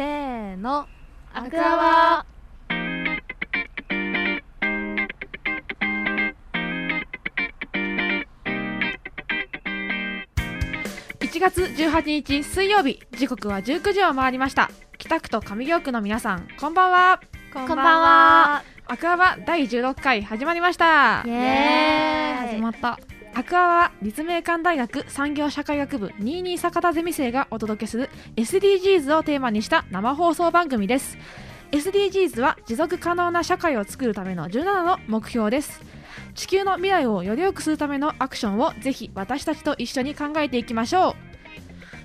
せーの。アクアワ1月18日水曜日時刻は19時を回りました。北区と上京区の皆さんこんばんは。こんばんは。アクアワ第16回始まりました。イエーイ。始まったアクアは立命館大学産業社会学部22坂田ゼミ生がお届けする SDGs をテーマにした生放送番組です。SDGs は持続可能な社会を作るための17の目標です。地球の未来をより良くするためのアクションをぜひ私たちと一緒に考えていきましょ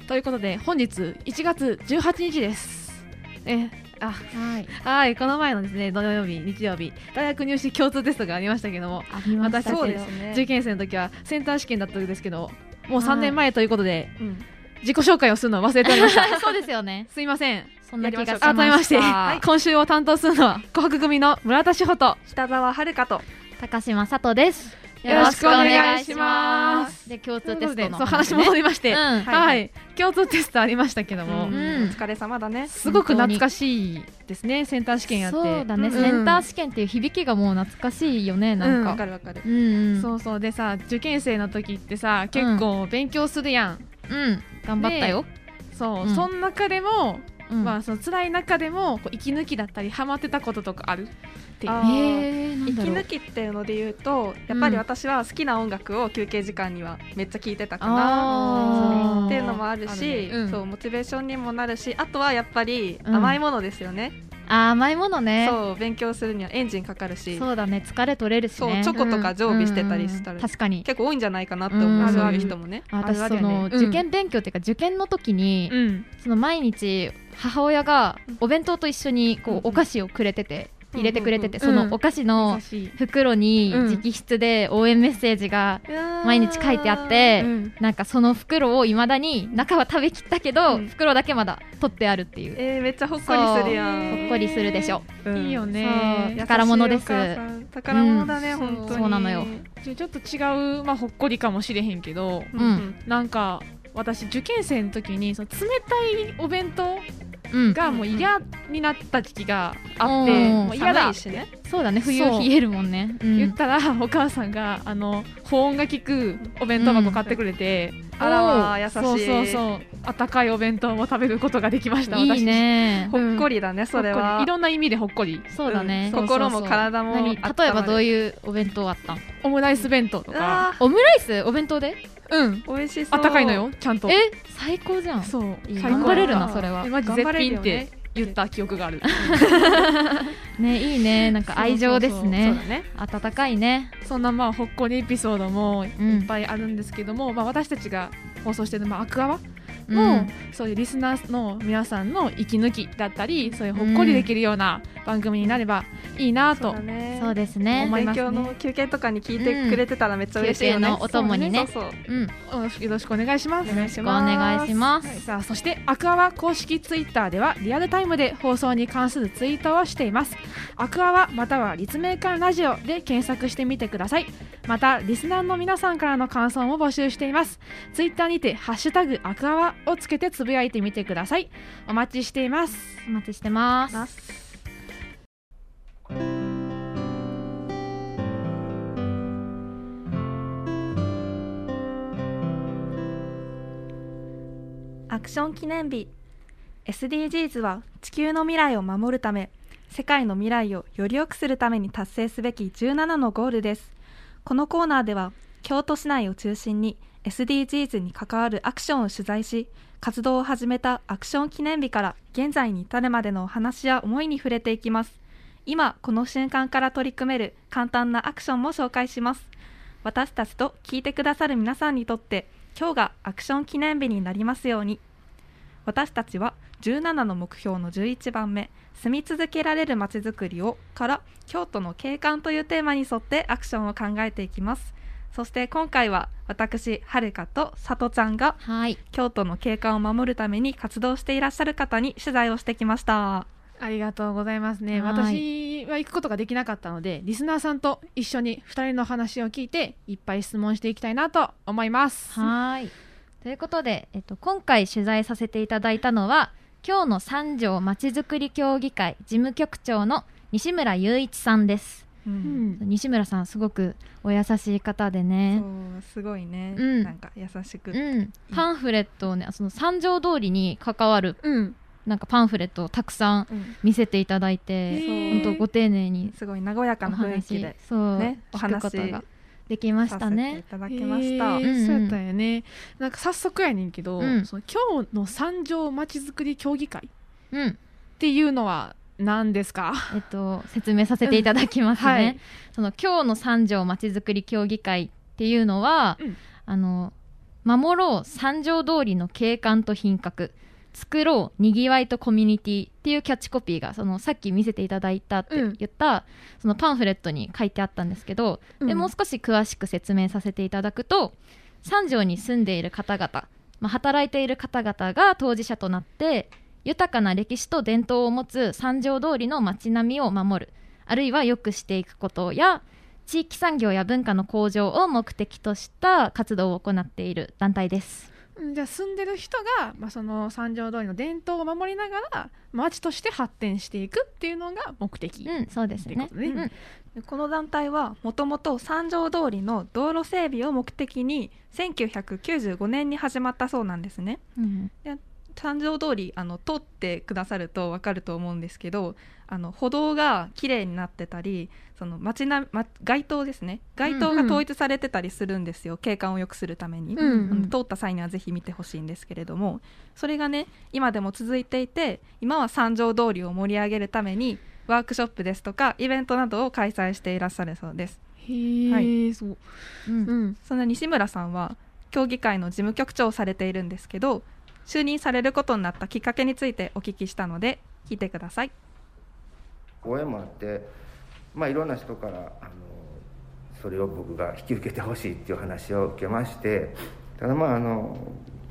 う。ということで本日1月18日です。えあはい。はい。この前のですね土曜日日曜日大学入試共通テストがありましたけどもありました私たちそうですね。受験生の時はセンター試験だったんですけどもう3はい。年前ということでうん。自己紹介をするのを忘れておりました。そうですよね。すいません。そんな気がしまし改めまして、た今週を担当するのは琥珀組の村田志穂と北沢遥と高島佐藤ですよろしくお願いします。で共通テストの話戻りまして、うん。はい、はい共通テストありましたけども、お疲れ様だね。すごく懐かしいですね。センター試験やって。そうだね、うん。センター試験っていう響きがもう懐かしいよねなんわかかるわかる。うんうん。そうそう。でさ受験生の時ってさ結構勉強するやん、うん。頑張ったよ、そう、うん。その中でも、うん。まあその辛い中でもこう息抜きだったりハマってたこととかあるっていう。息抜きっていうので言うとやっぱり私は好きな音楽を休憩時間にはめっちゃ聴いてたかな。っていうのもあるしあるね。うん。そうモチベーションにもなるしあとはやっぱりうん。甘いものですよね。あー甘いものね。そう勉強するにはエンジンかかるし。そうだね疲れ取れるしね。そうチョコとか常備してたりしたらうんうん確かに。結構多いんじゃないかなってうん思うそうあるあるいう人もね。あ私その、うん。受験勉強っていうか受験の時に、うん。その毎日母親がお弁当と一緒にこう、うんお菓子をくれてて入れてくれてて、そのお菓子の袋にうん。直筆で応援メッセージが毎日書いてあって、うん。なんかその袋をいまだに中は食べきったけど、うん。袋だけまだ取ってあるっていう、えーめっちゃほっこりするやん。ほっこりするでしょ、うん。いいよね。宝物です。宝物だね、うん。本当に。そうなのよ。ちょっと違う、まあ、ほっこりかもしれへんけどなんか私受験生の時にその冷たいお弁当うん、がもう嫌になった時期があって、うん。もう嫌だね。そうだね冬そう。冷えるもんね、うん。言ったら、お母さんがあの保温が効くお弁当箱買ってくれて、あらわ優しい。そうそうそう。温かいお弁当を食べることができましたいい私。ねほっこりだね、それほっこはり。いろんな意味でほっこり。そうだね、うん。心も体も何？例えばどういうお弁当あった？んオムライス弁当とか。あオムライス？お弁当で？うん。ー美味しそう。温かいのよちゃんと。え？最高じゃん。そう。頑張れるなそれは。えマジ絶品って言った記憶がある。ねいいね。なんか愛情ですそうだね。ね温かいね。そんなまあほっこりエピソードもいうんっぱいあるんですけども、まあ、私たちが放送している、まあ、アクアワうん。も、そういうリスナーの皆さんの息抜きだったりそういうほっこりできるような番組になればいいなと、そうだね。そうですね。勉強の休憩とかに聞いてくれてたらめっちゃ嬉しいよね、休憩のお供にね。そうそう。うん。ようんよろしくお願いします。お願いしろしくお願いします。はいさあそしてアクアワ公式ツイッターではリアルタイムで放送に関するツイートをしています。アクアワまたは立命館ラジオで検索してみてください。またリスナーの皆さんからの感想も募集しています。ツイッターにてハッシュタグアクアワをつけてつぶやいてみてください。お待ちしています。お待ちしてます。ますアクション記念日。SDGs は地球の未来を守るため世界の未来をより良くするために達成すべき17のゴールです。このコーナーでは京都市内を中心に SDGs に関わるアクションを取材し活動を始めたアクション記念日から現在に至るまでのお話や思いに触れていきます。今この瞬間から取り組める簡単なアクションも紹介します。私たちと聞いてくださる皆さんにとって今日がアクション記念日になりますように。私たちは17の目標の11番目住み続けられるまちづくりをから京都の景観というテーマに沿ってアクションを考えていきます。そして今回は私はるかとさとちゃんがはい。京都の景観を守るために活動していらっしゃる方に取材をしてきました。ありがとうございますね。はい。私は行くことができなかったのでリスナーさんと一緒に2人の話を聞いていっぱい質問していきたいなと思います。はい。ということで、えっと、今回取材させていただいたのは今日の三条まちづくり協議会事務局長の西村雄一さんですううん。ん西村さんすごくお優しい方でね。そうすごいね、うん。なんか優しく、うん、パンフレットをねその三条通りに関わるうん。なんかパンフレットをたくさんうん。見せていただいへてー本当ご丁寧にすごい和やかおな雰囲話気でそう、ねお話ことができましさせていたね。ただきました、へーうんうん。そうやったんやね。なんか早速やねんけど、うん。その今日の三条まちづくり協議会っうん、ていうのは何ですか？えっと説明させていただきますね。うん。はい。その今日の三条まちづくり協議会っていうのは、うん。あの守ろう三条通りの景観と品格。作ろうにぎわいとコミュニティっていうキャッチコピーがそのさっき見せていただいたってうん言った、そのパンフレットに書いてあったんですけど、でうん。もう少し詳しく説明させていただくと三条に住んでいる方々、まあ、働いている方々が当事者となって豊かな歴史と伝統を持つ三条通りの街並みを守る。あるいは良くしていくことや地域産業や文化の向上を目的とした活動を行っている団体です。うんじゃあ住んでる人が、まあ、その三条通りの伝統を守りながら町として発展していくっていうのが目的、うん、そうですね。うん。でこの団体はもともと三条通りの道路整備を目的に1995年に始まったそうなんですね。うん三条通りあの通ってくださると分かると思うんですけどあの歩道が綺麗になってたりその街な、ま、街灯ですね。街灯が統一されてたりするんですよ、景観を良くするために、うんあの通った際にはぜひ見てほしいんですけれども。それがね今でも続いていて今は三条通りを盛り上げるためにワークショップですとかイベントなどを開催していらっしゃるそうです。へえ、はい。そう、うん。うん、そんな西村さんは協議会の事務局長をされているんですけど就任されることになったきっかけについてお聞きしたので聞いてください。応援もあって、まあ、いろんな人からあのそれを僕が引き受けてほしいっていう話を受けましてただまああの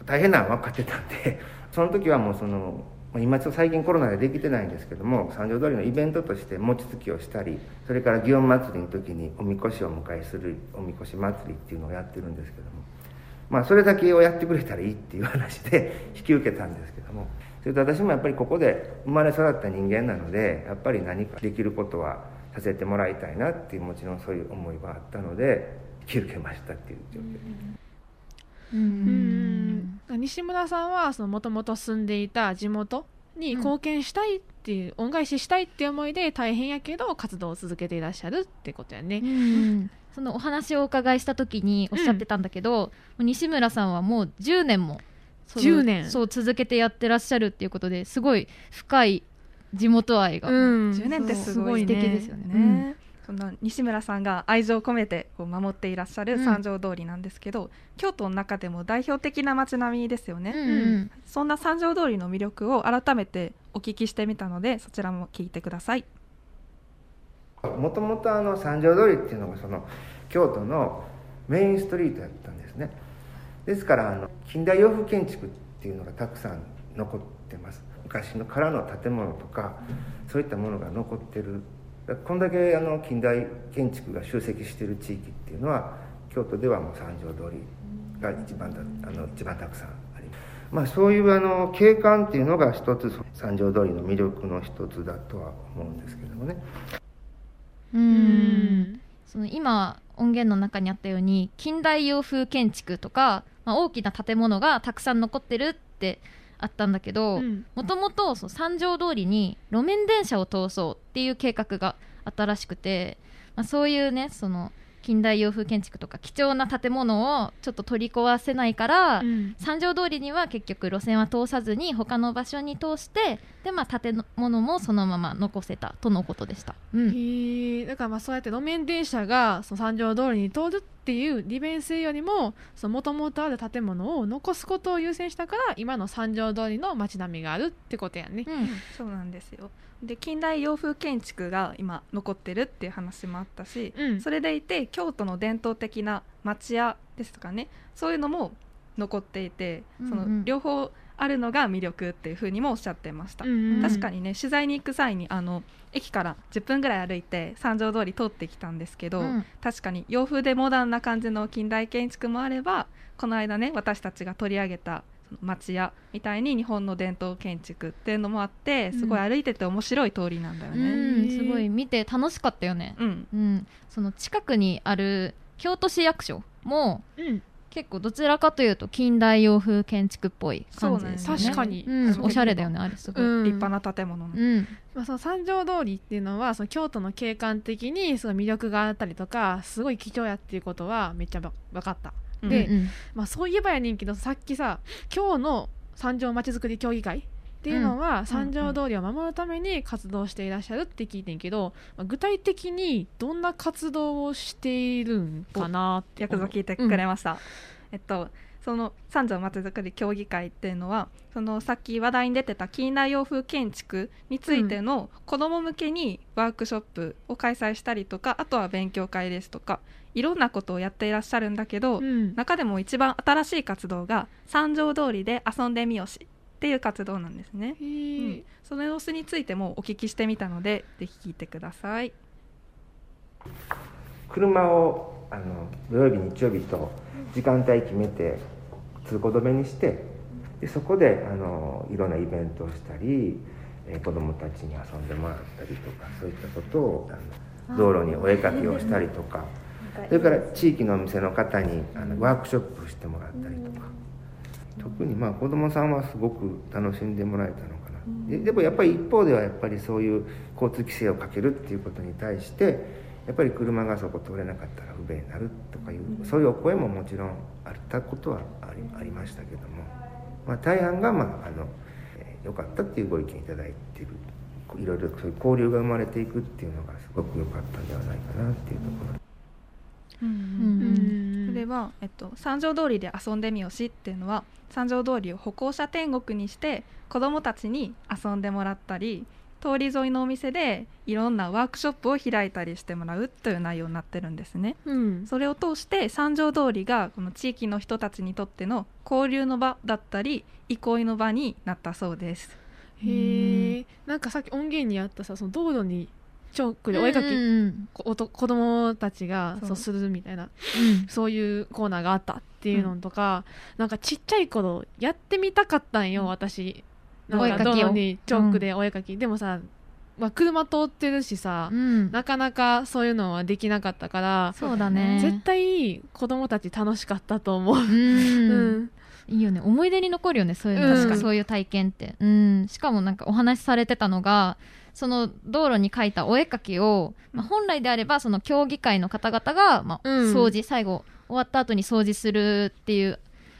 大変なのは分かってたんで その時はもうその今ちょっと最近コロナでできてないんですけども三条通りのイベントとして餅つきをしたりそれから祇園祭りの時におみこしをお迎えするおみこし祭りっていうのをやってるんですけどもまあそれだけをやってくれたらいいっていう話で 引き受けたんですけども。それと私もやっぱりここで生まれ育った人間なのでやっぱり何かできることはさせてもらいたいなっていうもちろんそういう思いはあったので引き受けましたっていう状況です。ううん。ん。西村さんはもともと住んでいた地元に貢献したいっていう、恩返ししたいっていう思いで大変やけど活動を続けていらっしゃるってことやね、うんそのお話をお伺いした時におっしゃってたん。だけど、西村さんはもう10年もその10年。そう続けてやってらっしゃるっていうことですごい深い地元愛が、うん10年ってすごい素敵ですよねね、そんな西村さんが愛情を込めてこう守っていらっしゃる三条通りなんですけど、京都の中でも代表的な街並みですよね、うん。うんそんな三条通りの魅力を改めてお聞きしてみたのでそちらも聞いてください。もともとあの三条通りっていうのがその京都のメインストリートやったんですね。ですからあの近代洋風建築っていうのがたくさん残ってます。昔のからの建物とかそういったものが残ってるこんだけあの近代建築が集積している地域っていうのは京都ではもう三条通りが一番だあの一番たくさんあります。まあそういうあの景観っていうのが一つ三条通りの魅力の一つだとは思うんですけどもね。うん。その今音源の中にあったように近代洋風建築とか、まあ、大きな建物がたくさん残ってるってあったんだけどうん。もともと三条通りに路面電車を通そうっていう計画があったらしくて、まあ、そういうねその近代洋風建築とか貴重な建物をちょっと取り壊せないから、うん。三条通りには結局路線は通さずに他の場所に通してで、まあ、建物もそのまま残せたとのことでした。うん。へえだからまあそうやって路面電車がその三条通りに通るっていう利便性よりももともとある建物を残すことを優先したから今の三条通りの街並みがあるってことやね。うんそうなんですよ。で近代洋風建築が今残ってるっていう話もあったし、うん。それでいて京都の伝統的な町屋ですとかね。そういうのも残っていて、その両方あるのが魅力っていうふうにもおっしゃってました、うんうん確かにね取材に行く際にあの駅から10分ぐらい歩いて三条通り通ってきたんですけど、うん。確かに洋風でモダンな感じの近代建築もあればこの間ね私たちが取り上げた町屋みたいに日本の伝統建築っていうのもあってすごい歩いてて面白い通りなんだようね。んすごい見て楽しかったよね、うん、うん、その近くにある京都市役所もうん結構どちらかというと近代洋風建築っぽい感じですよね。そうなんですようん確かに。おしゃれだよねあれすごい、うん。立派な建物の、うん。まあ、その三条通りっていうのはその京都の景観的にすごい魅力があったりとかすごい貴重やっていうことはめっちゃば分かった、うん。でうんまあ、そういえばやねんけどさっきさ今日の三条まちづくり協議会っていうのは、三条通りを守るために活動していらっしゃるって聞いてんけど、まあ具体的にどんな活動をしているんかなってよくぞ聞いてくれました、えっとその三条まちづくり協議会っていうのはそのさっき話題に出てた近代洋風建築についての子ども向けにワークショップを開催したりとかあとは勉強会ですとかいろんなことをやっていらっしゃるんだけど、うん。中でも一番新しい活動が三条通りで遊んでみよしっていう活動なんですね、へうーん、その様子についてもお聞きしてみたのでぜひ聞いてください。車をあの土曜日日曜日と時間帯決めて通行止めにしてでそこであのいろんなイベントをしたり、えー子どもたちに遊んでもらったりとかそういったことをあの道路にお絵かきをしたりとか。それから地域のお店の方にあのワークショップしてもらったりとか特にまあ子どもさんはすごく楽しんでもらえたのかな。ででもやっぱり一方ではやっぱりそういう交通規制をかけるっていうことに対してやっぱり車がそこ通れなかったら不便になるとかいうそういうお声ももちろんあったことはありありましたけども、まあ、大半が、まああのえー良かったっていうご意見いただいているいろいろそういう交流が生まれていくっていうのがすごく良かったんではないかなっていうところうんうんそれは、えっと、三条通りで遊んでみよしっていうのは三条通りを歩行者天国にして子どもたちに遊んでもらったり通り沿いのお店でいろんなワークショップを開いたりしてもらうという内容になってるんですね。うん。それを通して三条通りがこの地域の人たちにとっての交流の場だったり憩いの場になったそうです。へえなんかさっき音源にあったさその道路にチョークでお絵かき、うん子供たちがそう。するみたいなうん。そういうコーナーがあったっていうのとか、なんかちっちゃい頃やってみたかったんよ私。なんお絵かきを。か道路にチョークでお絵かき、でもさ、まあ、車通ってるしさ、うん。なかなかそういうのはできなかったから、そうだね。絶対子供たち楽しかったと思う、う うん。んいいよね。思い出に残るよねそういうの、うん。確かにそういう体験って、うん、しかもなんかお話しされてたのがその道路に描いたお絵描きを、まあ、本来であればその協議会の方々が、まあうん。掃除最後終わった後に掃除するっていう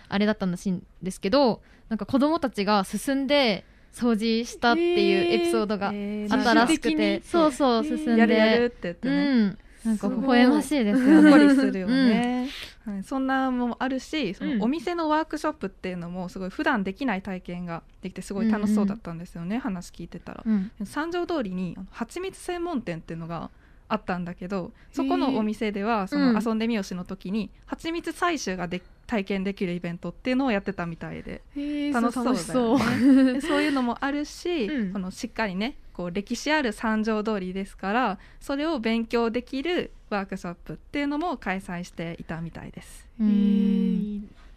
あれだったんだしいんですけどなんか子供たちが進んで掃除したっていうエピソードがえあったらしくて、自主的にそうそう進んで。やるやるって言ってうね、んなんか微笑ましいですほっよね。こりするよね、はい、そんなのもあるしそうん。のお店のワークショップっていうのもすごい普段できない体験ができてすごい楽しそうだったんですよね、話聞いてたら。うん。三条通りに蜂蜜専門店っていうのがあったんだけどそこのお店ではそうん。の遊んでみよしの時に蜂蜜採集がで体験できるイベントっていうのをやってたみたいで楽しそうだよね。でそう。いうのもあるし、うん。このしっかりねこう歴史ある三条通りですからそれを勉強できるワークショップっていうのも開催していたみたいです。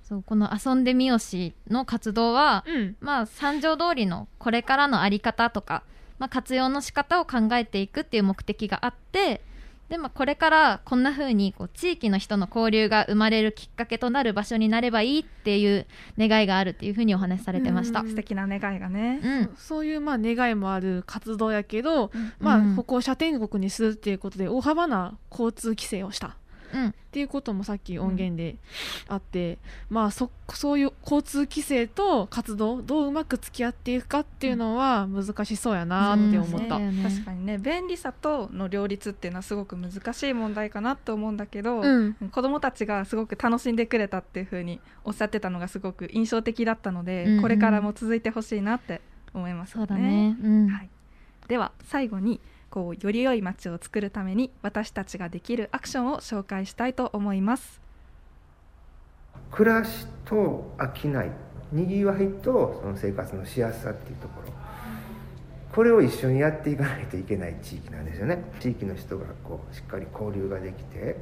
そうこの遊んでみよしの活動は、うん。まあ三条通りのこれからのあり方とか、まあ、活用の仕方を考えていくっていう目的があってで、まあ、これからこんな風にこう地域の人の交流が生まれるきっかけとなる場所になればいいっていう願いがあるっていう風にお話しされてました。うん。素敵な願いがね、うん。そういうまあ願いもある活動やけど、まあうん。歩行者天国にするっていうことで大幅な交通規制をしたうん。っていうこともさっき音源であって、まあそそういう交通規制と活動どううまく付き合っていくかっていうのは難しそうやなって思った。ね。確かにね。便利さとの両立っていうのはすごく難しい問題かなと思うんだけど、うん。子どもたちがすごく楽しんでくれたっていう風におっしゃってたのがすごく印象的だったので、うんうん。これからも続いてほしいなって思いますそうよだね。うん。はい、では最後にこうより良い街を作るために私たちができるアクションを紹介したいと思います。暮らしと飽きない。にぎわいとその生活のしやすさっていうところ。これを一緒にやっていかないといけない地域なんですよね。地域の人がこうしっかり交流ができて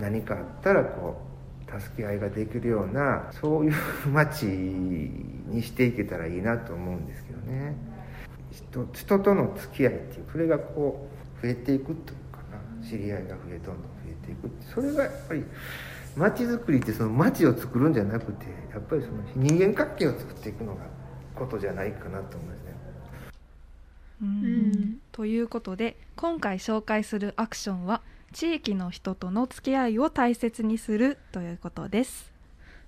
何かあったらこう助け合いができるようなそういう街にしていけたらいいなと思うんですけどね。人人との付き合いっていうそれがこう増えていくというかな知り合いが増えどんどん増えていくそれがやっぱり街づくりってその街を作るんじゃなくてやっぱりその人間関係を作っていくのがことじゃないかなと思いますね。うんうんということで今回紹介するアクションは地域の人との付き合いを大切にするということです。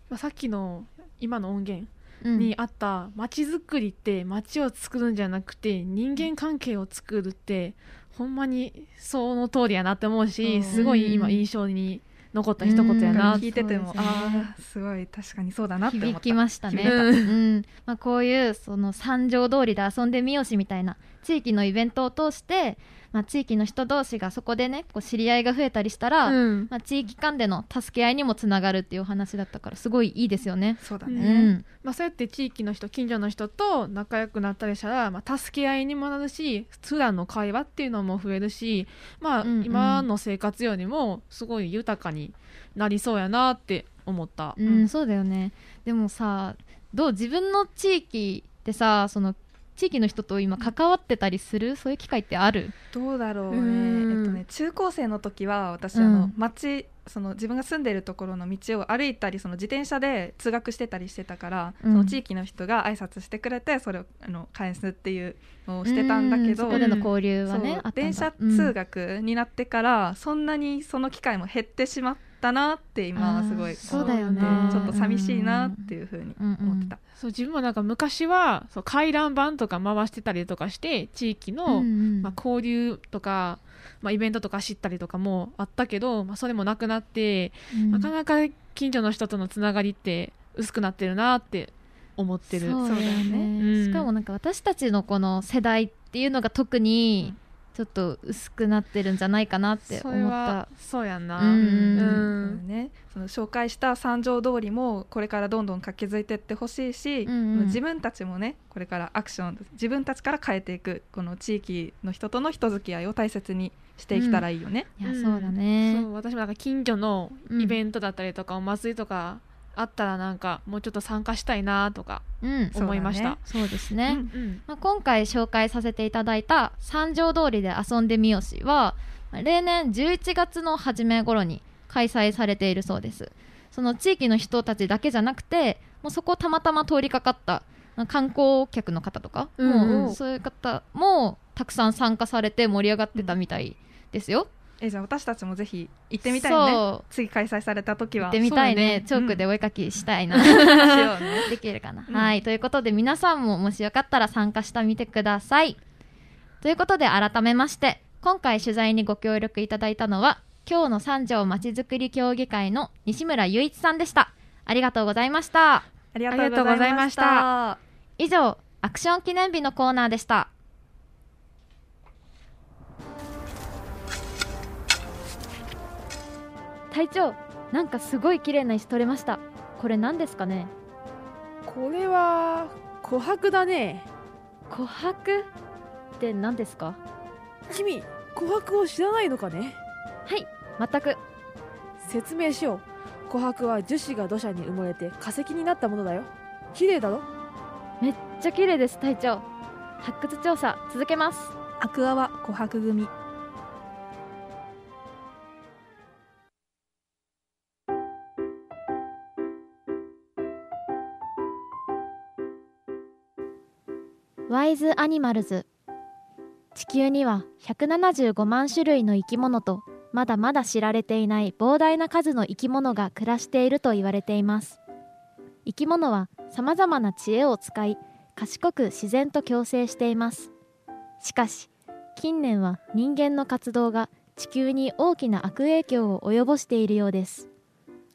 まあ、さっきの今の音源うんにあった街づくりって街を作るんじゃなくて人間関係を作るってほんまにその通りやなって思ううん。しすごい今印象に残った一言やなう。ん。聞いてても、ね。ああすごい確かにそうだなって思った。響きましたね、響いた。うん。まあ、こういうその三条通りで遊んでみようしみたいな地域のイベントを通して、まあ、地域の人同士がそこでねこう知り合いが増えたりしたら、うんまあ、地域間での助け合いにもつながるっていうお話だったからすごいいいですよね。うそうだね。うんまあ、そうやって地域の人近所の人と仲良くなったりしたら、まあ、助け合いにもなるし普段の会話っていうのも増えるし、まあうんうん今の生活よりもすごい豊かになりそうやなって思った。うん、そうだよねでもさどう自分の地域でさその地域の人と今関わってたりするそういう機会ってある？どうだろうね。うん。えっとね中高生の時は私うん。あの町その自分が住んでいるところの道を歩いたりその自転車で通学してたりしてたから、うん。その地域の人が挨拶してくれてそれをあの返すっていうのをしてたんだけど、うそこでの交流はね、電車うん。通学になってから、そんなにその機会も減ってしまったなって今はすごいそうだよね。ちょっと寂しいなっていうふうに思ってた、そう自分もなんか昔はそう回覧板とか回してたりとかして地域の、うんうん。まあ、交流とか、まあ、イベントとか知ったりとかもあったけど、まあ、それもなくなって、うん。なかなか近所の人とのつながりって薄くなってるなって思ってる。そうだよそうだよね、うん。しかもなんか私たちのこの世代っていうのが特にちょっと薄くなってるんじゃないかなって思った。はそうやんな。うん。うん。ね、その紹介した三条通りもこれからどんどん活気づいていってほしいし、うんうん。自分たちもねこれからアクション自分たちから変えていくこの地域の人との人付き合いを大切にしていけたらいいよね。いや、うんそうだね。そう私もなんか近所のイベントだったりとか、お祭りとかあったらなんかもうちょっと参加したいなとか思いました。そうですね、うんうん。まあ、今回紹介させていただいた三条通りで遊んでみよしはまあ例年11月の初め頃に開催されているそうです。その地域の人たちだけじゃなくてもうそこをたまたま通りかかったまあ観光客の方とか、うんうん。もうそういう方もたくさん参加されて盛り上がってたみたいですよ、えじゃあ私たちもぜひ行ってみたいね。そ次開催された時う行はってみたいね。ね。チョークでお絵かきしたいな、しようね。できるかな、うん。はい。ということで皆さんももしよかったら参加してみてください。ということで改めまして今回取材にご協力いただいたのは今日の三条まちづくり協議会の西村雄一さんでした。ありがとうございました。ありがとうございました。以上アクション記念日のコーナーでした隊長なんかすごい綺麗な石取れました。これ何ですかね？これは琥珀だね。琥珀？って何ですか？君琥珀を知らないのかね？はい全く。説明しよう。琥珀は樹脂が土砂に埋もれて化石になったものだよ。綺麗だろ？めっちゃ綺麗です隊長。発掘調査続けます。アクアは琥珀組イズアニマルズ地球には175万種類の生き物とまだまだ知られていない膨大な数の生き物が暮らしていると言われています。生き物はさまざまな知恵を使い賢く自然と共生しています。しかし近年は人間の活動が地球に大きな悪影響を及ぼしているようです。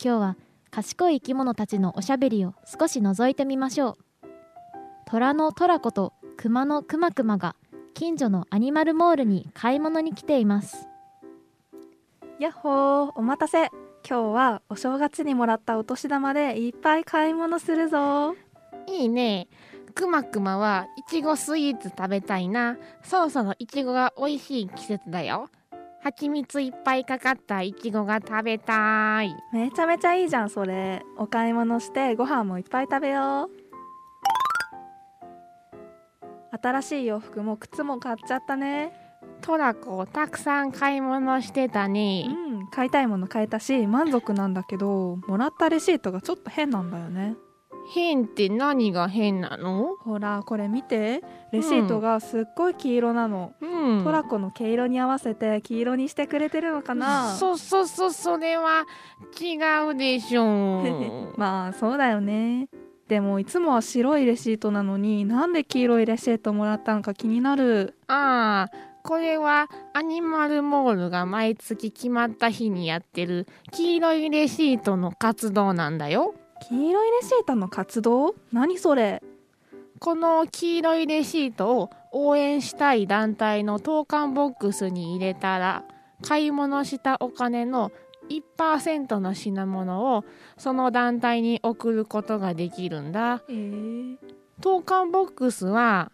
今日は賢い生き物たちのおしゃべりを少し覗いてみましょう。虎のトラコと熊のクマクマが近所のアニマルモールに買い物に来ていますやっほーお待たせ今日はお正月にもらったお年玉でいっぱい買い物するぞいいね。くまくまはいちごスイーツ食べたいな。そろそろいちごが美味しい季節だよ。蜂蜜いっぱいかかったいちごが食べたいめちゃめちゃいいじゃんそれお買い物してご飯もいっぱい食べよう新しい洋服も靴も買っちゃったね。トラコたくさん買い物してたうねん買いたいもの買えたし満足なんだけどもらったレシートがちょっと変なんだよね。変って何が変なの？ほらこれ見て。レシートがすっごい黄色なの、うん。トラコの毛色に合わせて黄色にしてくれてるのかな？そそそそれは違うでしょう。まあそうだよねでもいつもは白いレシートなのになんで黄色いレシートもらったのか気になる。ああこれはアニマルモールが毎月決まった日にやってる黄色いレシートの活動なんだよ。黄色いレシートの活動？何それ？この黄色いレシートを応援したい団体の投函ボックスに入れたら買い物したお金の1%の品物をその団体に送ることができるんだ。え。ー、投函ボックスは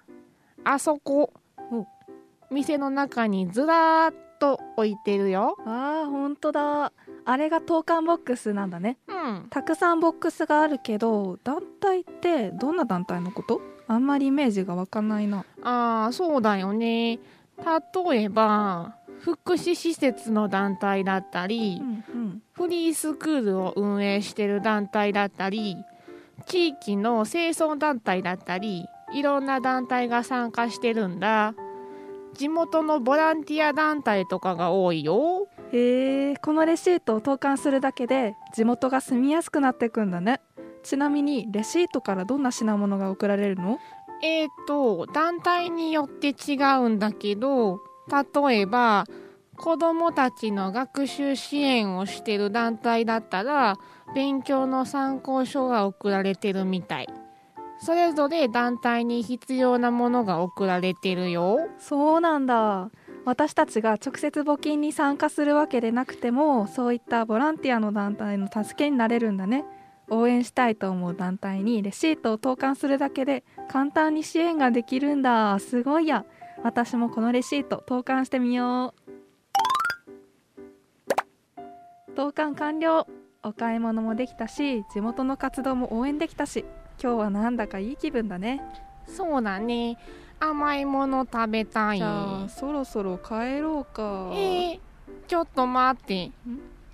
あそこ。お。店の中にずらーっと置いてるよ。あーほんとだ。あれが投函ボックスなんだね。うん。たくさんボックスがあるけど団体ってどんな団体のこと？あんまりイメージがわかんないな。ああそうだよね。例えば福祉施設の団体だったり、うんうん。フリースクールを運営してる団体だったり地域の清掃団体だったりいろんな団体が参加してるんだ。地元のボランティア団体とかが多いよ。へえこのレシートを投函するだけで地元が住みやすくなっていくんだね。ちなみにレシートからどんな品物が送られるの？えーと団体によって違うんだけど例えば子どもたちの学習支援をしてる団体だったら勉強の参考書が送られてるみたい。それぞれ団体に必要なものが送られてるよ。そうなんだ。私たちが直接募金に参加するわけでなくてもそういったボランティアの団体の助けになれるんだね。応援したいと思う団体にレシートを投函するだけで簡単に支援ができるんだ。すごいや。私もこのレシート投函してみよう。投函完了。お買い物もできたし地元の活動も応援できたし今日はなんだかいい気分だね。そうだね。甘いもの食べたい。じゃあそろそろ帰ろうか。えー、ちょっと待って。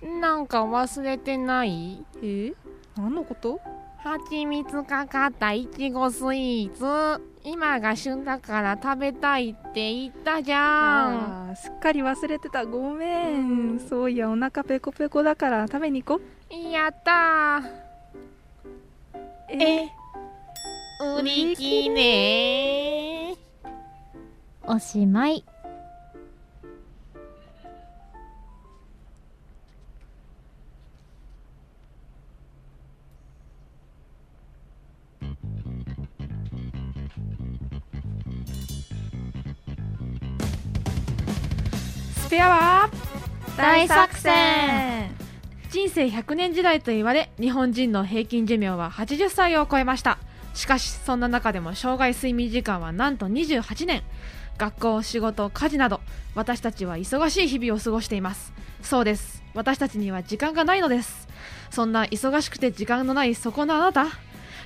なんか忘れてない？え何のこと？蜂蜜かかったいちごスイーツ今が旬だから食べたいって言ったじゃん。すっかり忘れてた。ごめん。そういやお腹ペコペコだから食べに行こう。やった。ーえ？売り切れ。おしまいスペアは大作戦。人生100年時代と言われ日本人の平均寿命は80歳を超えました。しかしそんな中でも生涯睡眠時間はなんと28年。学校仕事家事など私たちは忙しい日々を過ごしています。そうです。私たちには時間がないのです。そんな忙しくて時間のないそこのあなた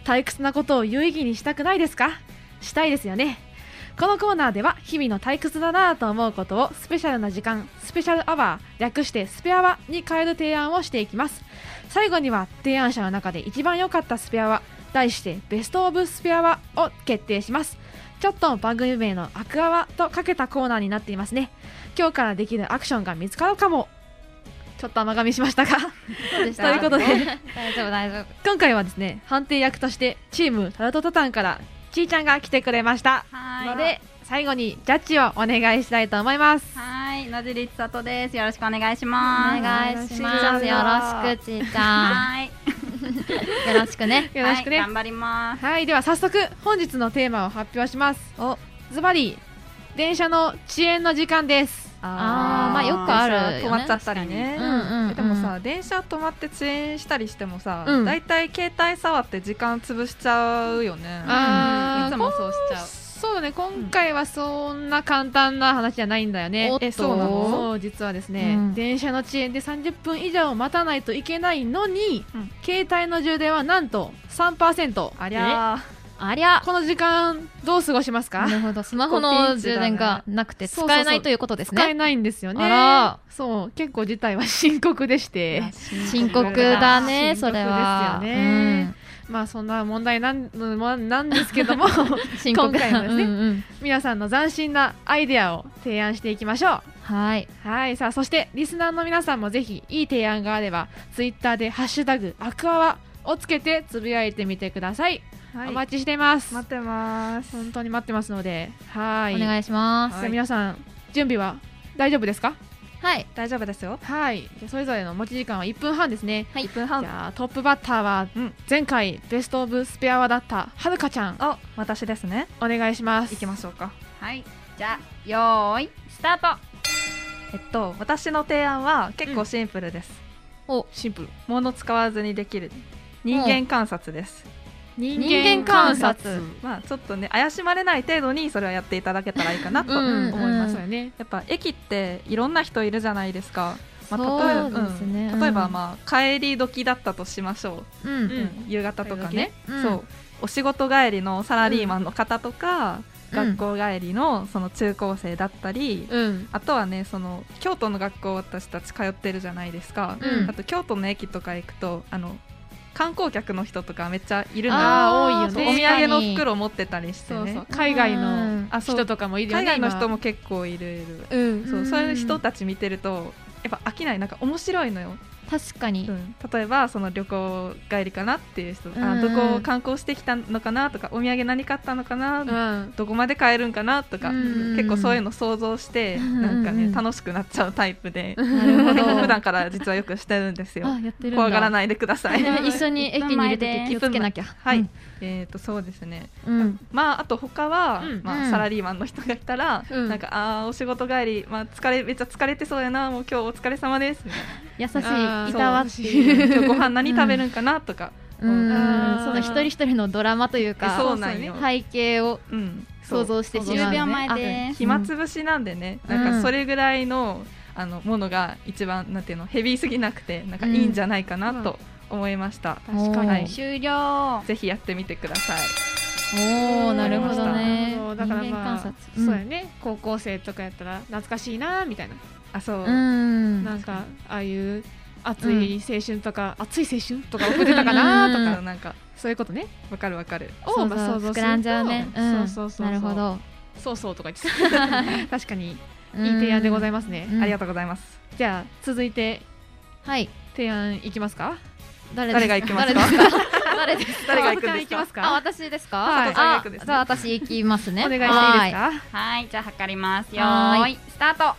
退屈なことを有意義にしたくないですか？したいですよねこのコーナーでは日々の退屈だなぁと思うことをスペシャルな時間スペシャルアワー略してスペアワに変える提案をしていきます。最後には提案者の中で一番良かったスペアワ題してベストオブスペアワを決定します。ちょっと番組名のアクアワとかけたコーナーになっていますね。今日からできるアクションが見つかるかも。ちょっと甘噛みしましたが。ということで。大丈夫大丈夫。今回はですね判定役としてチームタルトタタンからちーちゃんが来てくれましたはので最後にジャッジをお願いしたいと思いますはい、野尻千里です。よろしくお願いします。お願いしますよろしくちーちゃはい、ん よろしくねよろしくねはい頑張ります。はい、では早速本日のテーマを発表します。お、ズバリ電車の遅延の時間です。あーまあよくある止まっちゃったりね、うんうんうん。でもさ電車止まって遅延したりしてもさ、うん。だいたい携帯触って時間潰しちゃうよね。いつもそうしちゃう。そうだね。今回はそんな簡単な話じゃないんだよね。えそうなの？そう実はですね、うん。電車の遅延で30分以上待たないといけないのに、うん。携帯の充電はなんと3%ありゃありゃ。この時間どう過ごしますか？なるほど。スマホの充電がなくて使えないということですね。使えないんですよね。あら。そう結構事態は深刻でして。深刻だ。ねそ深刻れはですよね。まあそんな問題なんまなんですけども。今回もですねうんうん。皆さんの斬新なアイデアを提案していきましょう。はい。はいさあそしてリスナーの皆さんもぜひいい提案があればツイッターで「ハッシュタグアクアワ」をつけてつぶやいてみてください、はい。お待ちしています。待ってます。本当に待ってますので。はい。お願いします。じゃあ皆さん準備は大丈夫ですか？はい。大丈夫ですよ。はい。じゃあそれぞれの持ち時間は1分半ですね。はい。1分半。じゃあトップバッターはうん前回ベストオブスペアワだったはるかちゃん。あ私ですね。お願いします。行きましょうか。はい。じゃあよーいスタート。えっと私の提案は結構シンプルです、お。シンプル。物使わずにできる。人間観察です人間観察。まあちょっとね怪しまれない程度にそれをやっていただけたらいいかなとうん思います、そうよね。やっぱ駅っていろんな人いるじゃないですか、まあ、例えばそうですね。うん。例えばうんまあ帰り時だったとしましょう、うん。うん。夕方とかね、うん。そう。お仕事帰りのサラリーマンの方とか、うん。学校帰りのその中高生だったり、うん。あとはねその京都の学校私たち通ってるじゃないですか、うん。あと京都の駅とか行くとあの観光客の人とかめっちゃいるのあー多いよね。お土産の袋持ってたりしてね。海外うの人とかもいるよね海外の人今も結構いるいる。うん。そううんそういう人たち見てるとやっぱ飽きない。なんか面白いのよ、確かに。うん。例えばその旅行帰りかなっていう人、うん。あどこを観光してきたのかなとかお土産何買ったのかな、うん。どこまで買えるんかなとか、うん。結構そういうの想像して、うん。なんかね、うん楽しくなっちゃうタイプで、なるほど。普段から実はよくしてるんですよ。怖がらないでください。ね 一緒に駅にいるとき気をつけなきゃ。はい、えー、とそうですね。まああと他は、うん。まあうん。サラリーマンの人がいたら、うん。なんかあーお仕事帰り、まあ、疲れめっちゃ疲れてそうやなもう今日お疲れ様です優しいいたわっていなう。今日ご飯何食べるんかなとか、その一人一人のドラマというか背景をうん、想像してしまう10ね秒前あです暇つぶしなんでね、うん。なんかそれぐらいのあのものが一番なんていうのヘビーすぎなくてなんかいいんじゃないかなと思いました、確かに。はい。終了。ぜひやってみてください。おおなるほどね。そうだからまあそうやね。高校生とかやったら懐かしいなみたいな。あそう、うん。なんかああいう熱い青春とか熱い青春とか送ってたかなとうん。かなんか。そういうことね。わかるわかる。そうをまあ想像するとそう膨らんじゃうね。うん。そうそうそうそう。なるほど。そうそうとか言って 確かに。いい提案でございますね、うん。ありがとうございます。じゃあ続いて。はい。提案いきますか？誰誰が行きますか？誰ですか？誰が行くんですか？行きますか？あ私ですか？はい。あじゃあ私行きますね。お願いしていいですはい。かはいじゃあ測ります。よはーいーい。スタート。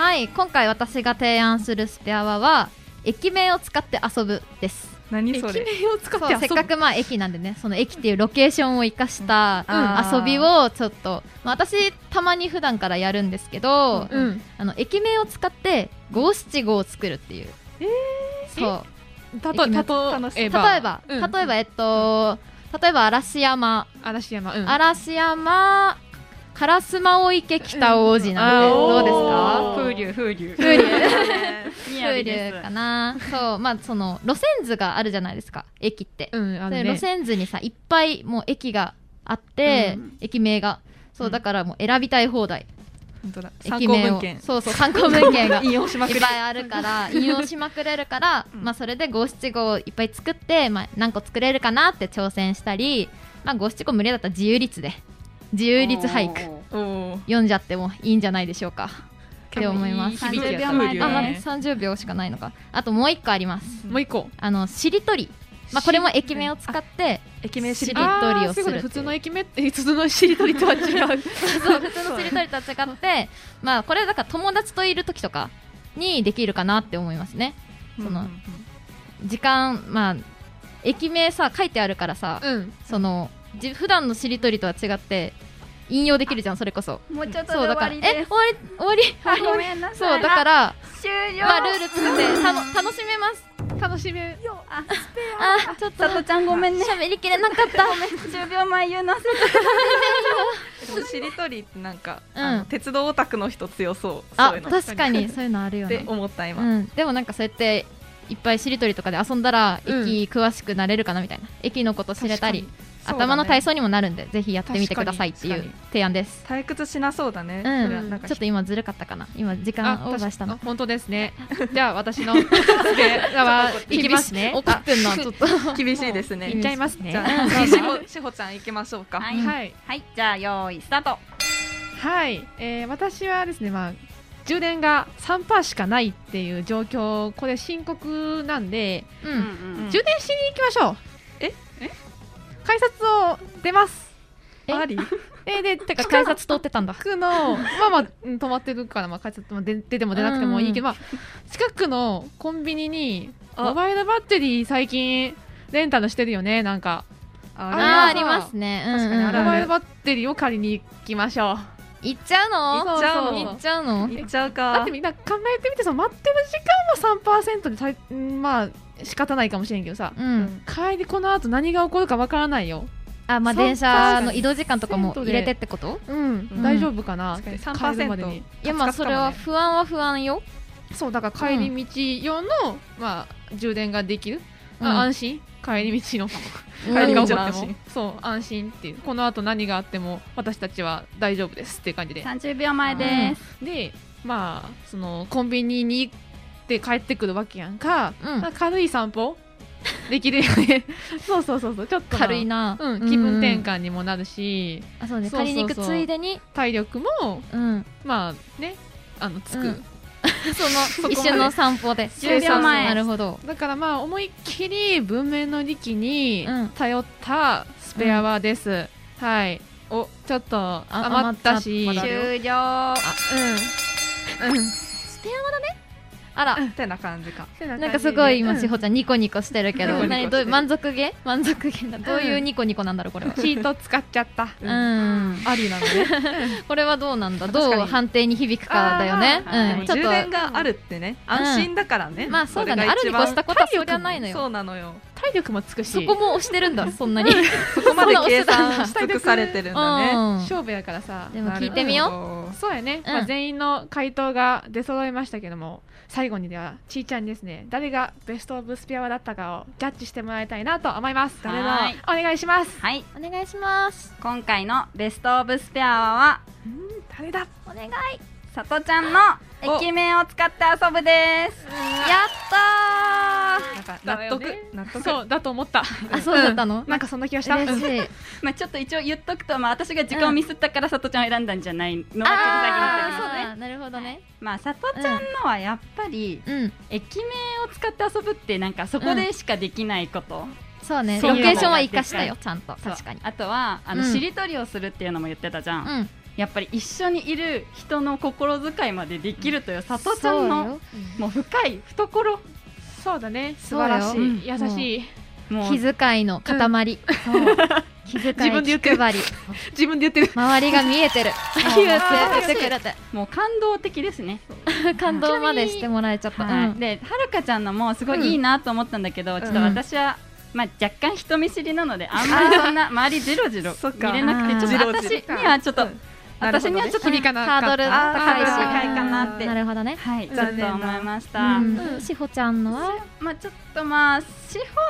はい今回私が提案するスペアワは駅名を使って遊ぶです。駅何それ？名を使ってせっかくまあ駅なんでねその駅っていうロケーションを生かした遊びをちょっと、まあ、私たまに普段からやるんですけど、うん。あの駅名を使って五七五を作るっていう、そうたと例え例ばえば、うん。例えばえっと例えば嵐山、嵐山うん。嵐山烏丸池北王子なんてうん。どうですあか？ー風流風流。風流。宮 風流かな。そう まあその路線図があるじゃないですか。駅って、うんね。で路線図にさいっぱいもう駅があって、うん。駅名が。そううん。だからもう選びたい放題、本当だ。参駅名を。そうそう参考文献が 引用しまくり。いっぱいあるから 引用しまくれるから、うん。まあそれで五七五をいっぱい作って、まあ、何個作れるかなって挑戦したり、まあ、五七五無理だったら自由律で自由律俳句読んじゃってもいいんじゃないでしょうか。って思います。30響きや秒前風流あ、まあ、ね30秒しかないのか。あともう一個あります。もう一個。あのしりとりまあこれも駅名を使って駅名しりとりをする普通の駅名え 普通のしりとりとは違う。そう普通のしりとりとは違ってまあこれだから友達といる時とかにできるかなって思いますね。その時間まあ駅名さ書いてあるからさ、うん。そのじ普段のしりとりとは違って引用できるじゃんそれこそ。もうちょっとでそうだから終わりです。え終わり終わり？あごめんなさい。そうだから終了。まあルール作ってたの楽しめます。楽しめああちょっと佐藤ちゃんごめんね。喋りきれなかった。10秒前言うの忘れ しりとりってなんか、うん。あの鉄道オタクの人強そう。あそういうの。確かにそういうのあるよ ってね思った今、うん、でもなんかそうやっていっぱいしりとりとかで遊んだらうん。駅詳しくなれるかなみたいな、駅のこと知れたり、頭の体操にもなるんでぜひやってみてくださいっていう提案です。退屈しなそうだね、うん。ちょっと今ずるかったかな。今時間あオーバーしたの。本当ですね。じゃあ私のスペアはいきますね。怒ってんなちょっと厳しいですね。いっちゃいますね。じゃうん。あしほしほちゃん行きましょうか、はい。はい。はい。じゃあ用意スタート。はい、えー私はですねまあ充電が3%しかないっていう状況これ深刻なんでううん。ん充電しに行きましょう。ええ改札を出ます。え？あり？えーでてか改札通ってたんだ。近くのまあまあうん止まってるから、まあ、改札も出出ても出なくてもいいけど、まあ、近くのコンビニにあ。モバイルバッテリー最近レンタルしてるよねなんか。ああーあありますね。うん確かにモバイルバッテリーを借りに行きましょう。行っちゃうの？行っちゃうの。行っちゃうの？行っちゃうだかってみんな考えてみてその待ってる時間は3%でまあ仕方ないかもしれんけどさ。うん。帰りこの後何が起こるかわからないよ。あまあ電車の移動時間とかも3%で。入れてってこと？うん、うん。大丈夫かな？ってまでに。いやまあそれは不安は不安よ。そうだから帰り道用の、まあ充電ができる、う安心？帰り道の。帰りが起こってもそう安心っていう。この後何があっても私たちは大丈夫ですっていう感じで。30秒前です。でまあそのコンビニに行って帰ってくるわけやんか、うん。まあ軽い散歩。できるよね。そうそうそうそう。ちょっと、まあ軽いな。うん、気分転換にもなるし、あそうね。借りに行くついでに。体力もうん。まあねあのつく、うん。その一瞬の散歩で。10秒前。なるほど。だからまあ思いっきり文明の利器にうん。頼ったスペアはです、はい。おちょっと余ったし。余っちゃった終了。あうん。うんあら。ってな感じか。なんかすごい今しほちちゃんニコニコしてるけど。何どう満足げ？満足げな。どういうニコニコなんだろうこれは。チート使っちゃった。うん。ありなのね これはどうなんだ？どう判定に響くかだよね。充電があるってね。安心だからね。とまあそうだね。あるに越したことはそりゃないのそようなのよ体力もつくし。そこも押してるんだ。そんなに。そこまで計算し尽くされてるんだね。うん。勝負やからさでも聞いてみよよそうやね、うん。まあ、全員の回答が出揃いましたけども最後にではちーちゃんにですね。誰がベスト・オブ・スペアだったかをジャッジしてもらいたいなと思います。誰だ？はい。お願いします。はい。お願いします。今回のベストオブスペアは？誰だ？お願いさとちゃんの駅名を使って遊ぶです。やったなんか納得納得。そうだと思った。ーあそうだったの？なんかそんな気がした。嬉しい。まあちょっと一応言っとくとまあ私が時間をミスったからさとちゃんを選んだんじゃないの？あなるほどね。まあさとちゃんのはやっぱりうん。駅名を使って遊ぶってなんかそこでしかできないこと、そうね。そうロケーションは生かしたよちゃんと。確かに。あとはあの、うん。しりとりをするっていうのも言ってたじゃん、うんやっぱり一緒にいる人の心遣いまでできるというさとちゃんのもう深い懐。そうだね。素晴らしい。うん。優しい。気遣いの塊。気遣い自分で言ってる。気配り。自分で言ってる。周りが見えてる。もう感動的ですね、感動までしてもらえちゃった。ではるかちゃんのもすごいいいなと思ったんだけど、ちょっと私は、まあ、若干人見知りなのであんまりそんな周りジロジロそっか。見れなくてちょっと私にはちょっと、私にはちょっと響かなハードル高いし。高いかなってなるほどね。はいちょっと思いました、うん。しほちゃんのは？まあちょっとまあし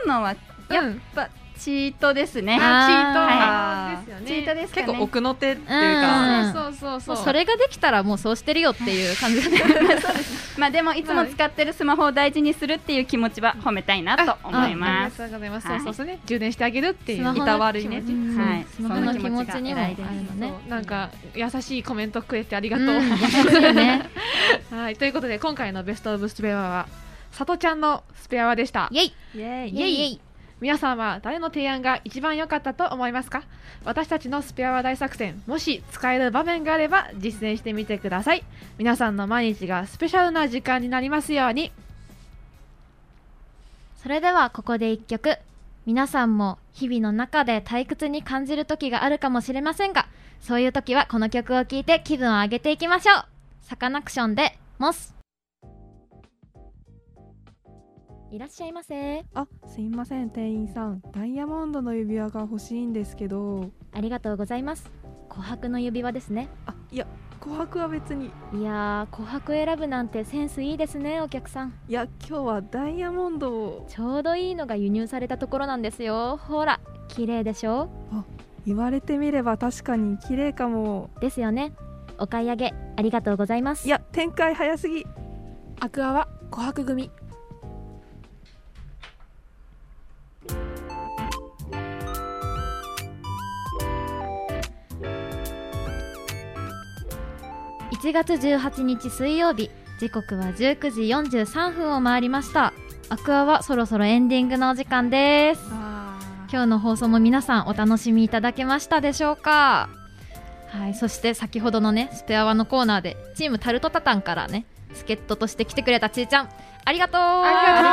ほのはやっうん。ぱチートですね、あチート。ですよねチートですかね。結構奥の手っていうかうんそうそうそう。それができたらもうそうしてるよっていう感じ まあでもいつも使ってるスマホを大事にするっていう気持ちは褒めたいなと思いありがますとうございます。はい。そうそうそう。ね、充電してあげるっていう。いたわるいねはい。スマホの気持ちにもあるのね。そうなんか優しいコメントくれてありがとう。うん。優しいよね。はい、ということで今回のベストオブスペアはさとちゃんのスペアワでした。イェイイエーイ。イェイ。イェイ皆さんは誰の提案が一番良かったと思いますか？私たちのスペア話大作戦もし使える場面があれば実践してみてください。皆さんの毎日がスペシャルな時間になりますように。それではここで一曲。皆さんも日々の中で退屈に感じる時があるかもしれませんがそういう時はこの曲を聴いて気分を上げていきましょう。サカナクションでモス。いらっしゃいませ。あすいません。店員さんダイヤモンドの指輪が欲しいんですけど。ありがとうございます。琥珀の指輪ですね。あいや琥珀は別に。いやー琥珀選ぶなんてセンスいいですねお客さん。いや今日はダイヤモンドを。ちょうどいいのが輸入されたところなんですよ。ほら綺麗でしょ？言われてみれば確かに綺麗かも。ですよね。お買い上げありがとうございます。いや展開早すぎ。アクアは琥珀組1月18日水曜日時刻は19時43分を回りました。アクアはそろそろエンディングのお時間です。今日の放送も皆さんお楽しみいただけましたでしょうか？はいそして先ほどのねスペアワのコーナーでチームタルトタタンからね助っ人として来てくれたちーちゃんありがとう。ありがとう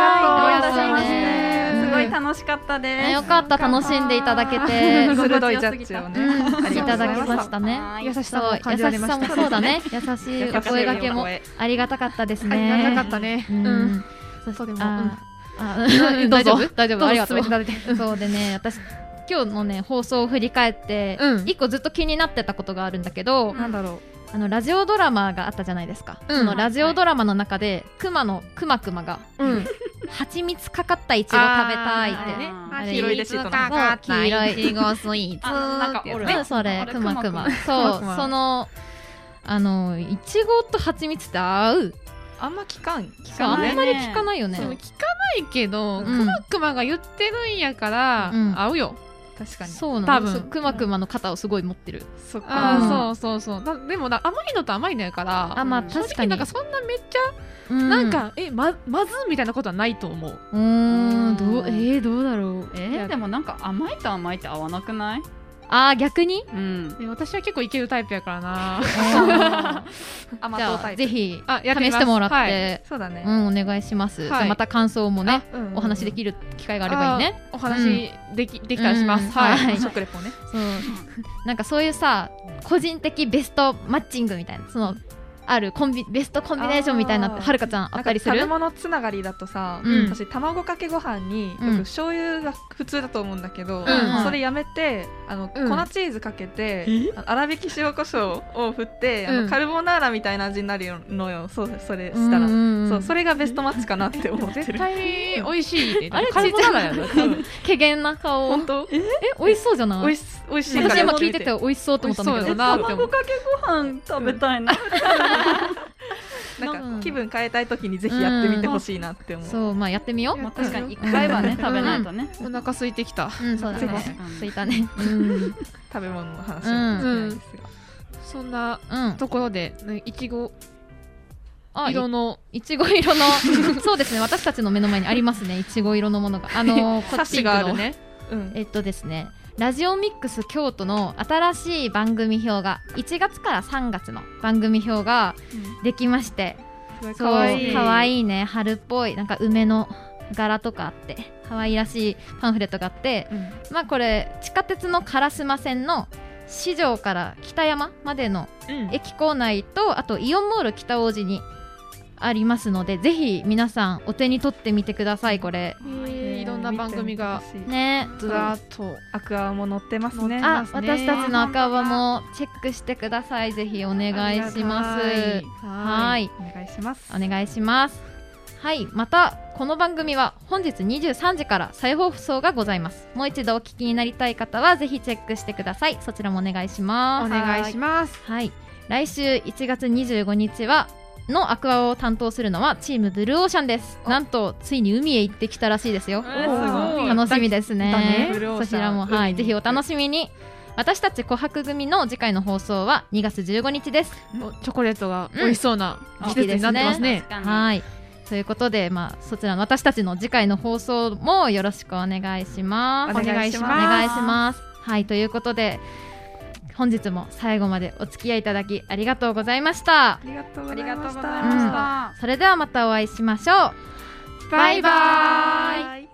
ありがとうございますすごい楽しかったです。ねよかった。楽しんでいただけて。鋭いジャッジをね。いた。だきましたねはい優しさそうも感じ優しさられました。もそうだね。優しいお声掛けもありがたかったですありねがたかったね。ううん。んそそうでもああうん。大丈 どうぞ。夫？大丈夫。どうぞ。ありがとう。そうでね私今日のね放送を振り返ってうん。一個ずっと気になってたことがあるんだけどなんだろあのラジオドラマがあったじゃないですか。うん。そのラジオドラマの中でクマのクマクマがうん蜂蜜かかったいちご食べたいってね。黄色いレシートのかかった黄色いいちごスイーツ。あなんかおるうんそれ。くまくま。そうそのあのいちごと蜂蜜って合う？うあんま聞かん聞かないんまり聞かないよね。聞かないけど、うん。くまくまが言ってるんやから、うん。合うよ確かに。そうな多分。のそうくまくまの肩をすごい持ってる。そっか。あうんー。そうそうそう。だでもな甘いのと甘いのやからあまあ正確かに。直なんかそんなめっちゃ、うん。なんかえままずみたいなことはないと思う。うーん。どうえー、どうだろう。えー、でもなんか甘いと甘いって合わなくない？あー逆に？うん。え私は結構いけるタイプやからな。じゃあぜひ試してもらって、はい。そうだね。うんお願いします、また感想もねうんお話できる機会があればいいね。お話でき,、できたらします、はい。食レポね。そう。なんかそういうさ個人的ベストマッチングみたいなそのあるコンビベストコンビネーションみたいなのってあー。はるかちゃんあったりする？食べ物つながりだとさ、うん。私卵かけご飯にようん。く醤油が普通だと思うんだけど、ん。それやめてあの、うん。粉チーズかけて粗挽き塩コショウを振って、あうん。のカルボナーラみたいな味になるのよ。そうそれしたら、そうそれがベストマッチかなって思ってる。絶対美味しいってあれカルボナーラやろ けげんな顔。本当？え？美味しそうじゃない？美味し美味しい私今聞いてて美味しそうと思ったんだけど。卵かけご飯食べたいな。なんうんか気分変えたい時にぜひやってみてほしいなって思う、そうまあやってみよまあ確かに一回はね食べないとね。お腹空いてきた。ううんそうだね。うんついたね。うん。食べ物の話もしないですが、そんなうん。ところでねいちご。あ色の。いちご色の。そうですね。私たちの目の前にありますね。いちご色のものが。あのーこっちがあるね、うん。えっとですねラジオミックス京都の新しい番組表が1月から3月の番組表ができましてすごいそう可愛い。可愛いね。春っぽいなんか梅の柄とかあって可愛らしいパンフレットがあってうん。まあこれ地下鉄の烏丸線の四条から北山までの駅構内とあとイオンモール北大路にありますのでぜひ皆さんお手に取ってみてくださいこれ。えーいろんな番組がね。ずらーっとアクアも載ってますねあますね。私たちの赤羽もチェックしてください。ぜひお願いします。はい。お願いします。お願いします。はい。またこの番組は本日23時から再放送がございます。もう一度お聞きになりたい方はぜひチェックしてください。そちらもお願いします。お願いします。はい。来週1月25日はのアクアを担当するのはチームブルーオーシャンです。なんとついに海へ行ってきたらしいですよ。えーすごい。楽しみですね。だね。ブルーオーシャン。そちらもはい。ぜひお楽しみに。私たち琥珀組の次回の放送は2月15日です。おチョコレートが美味しそうなうん季節になってますね。確かに。はい。ということで、まあ、そちらの私たちの次回の放送もよろしくお願いします。お願いします。お願いします。はい、ということで、本日も最後までお付き合いいただきありがとうございましたあ。りがとうございましたました。それではまたお会いしましょう。バイバーイ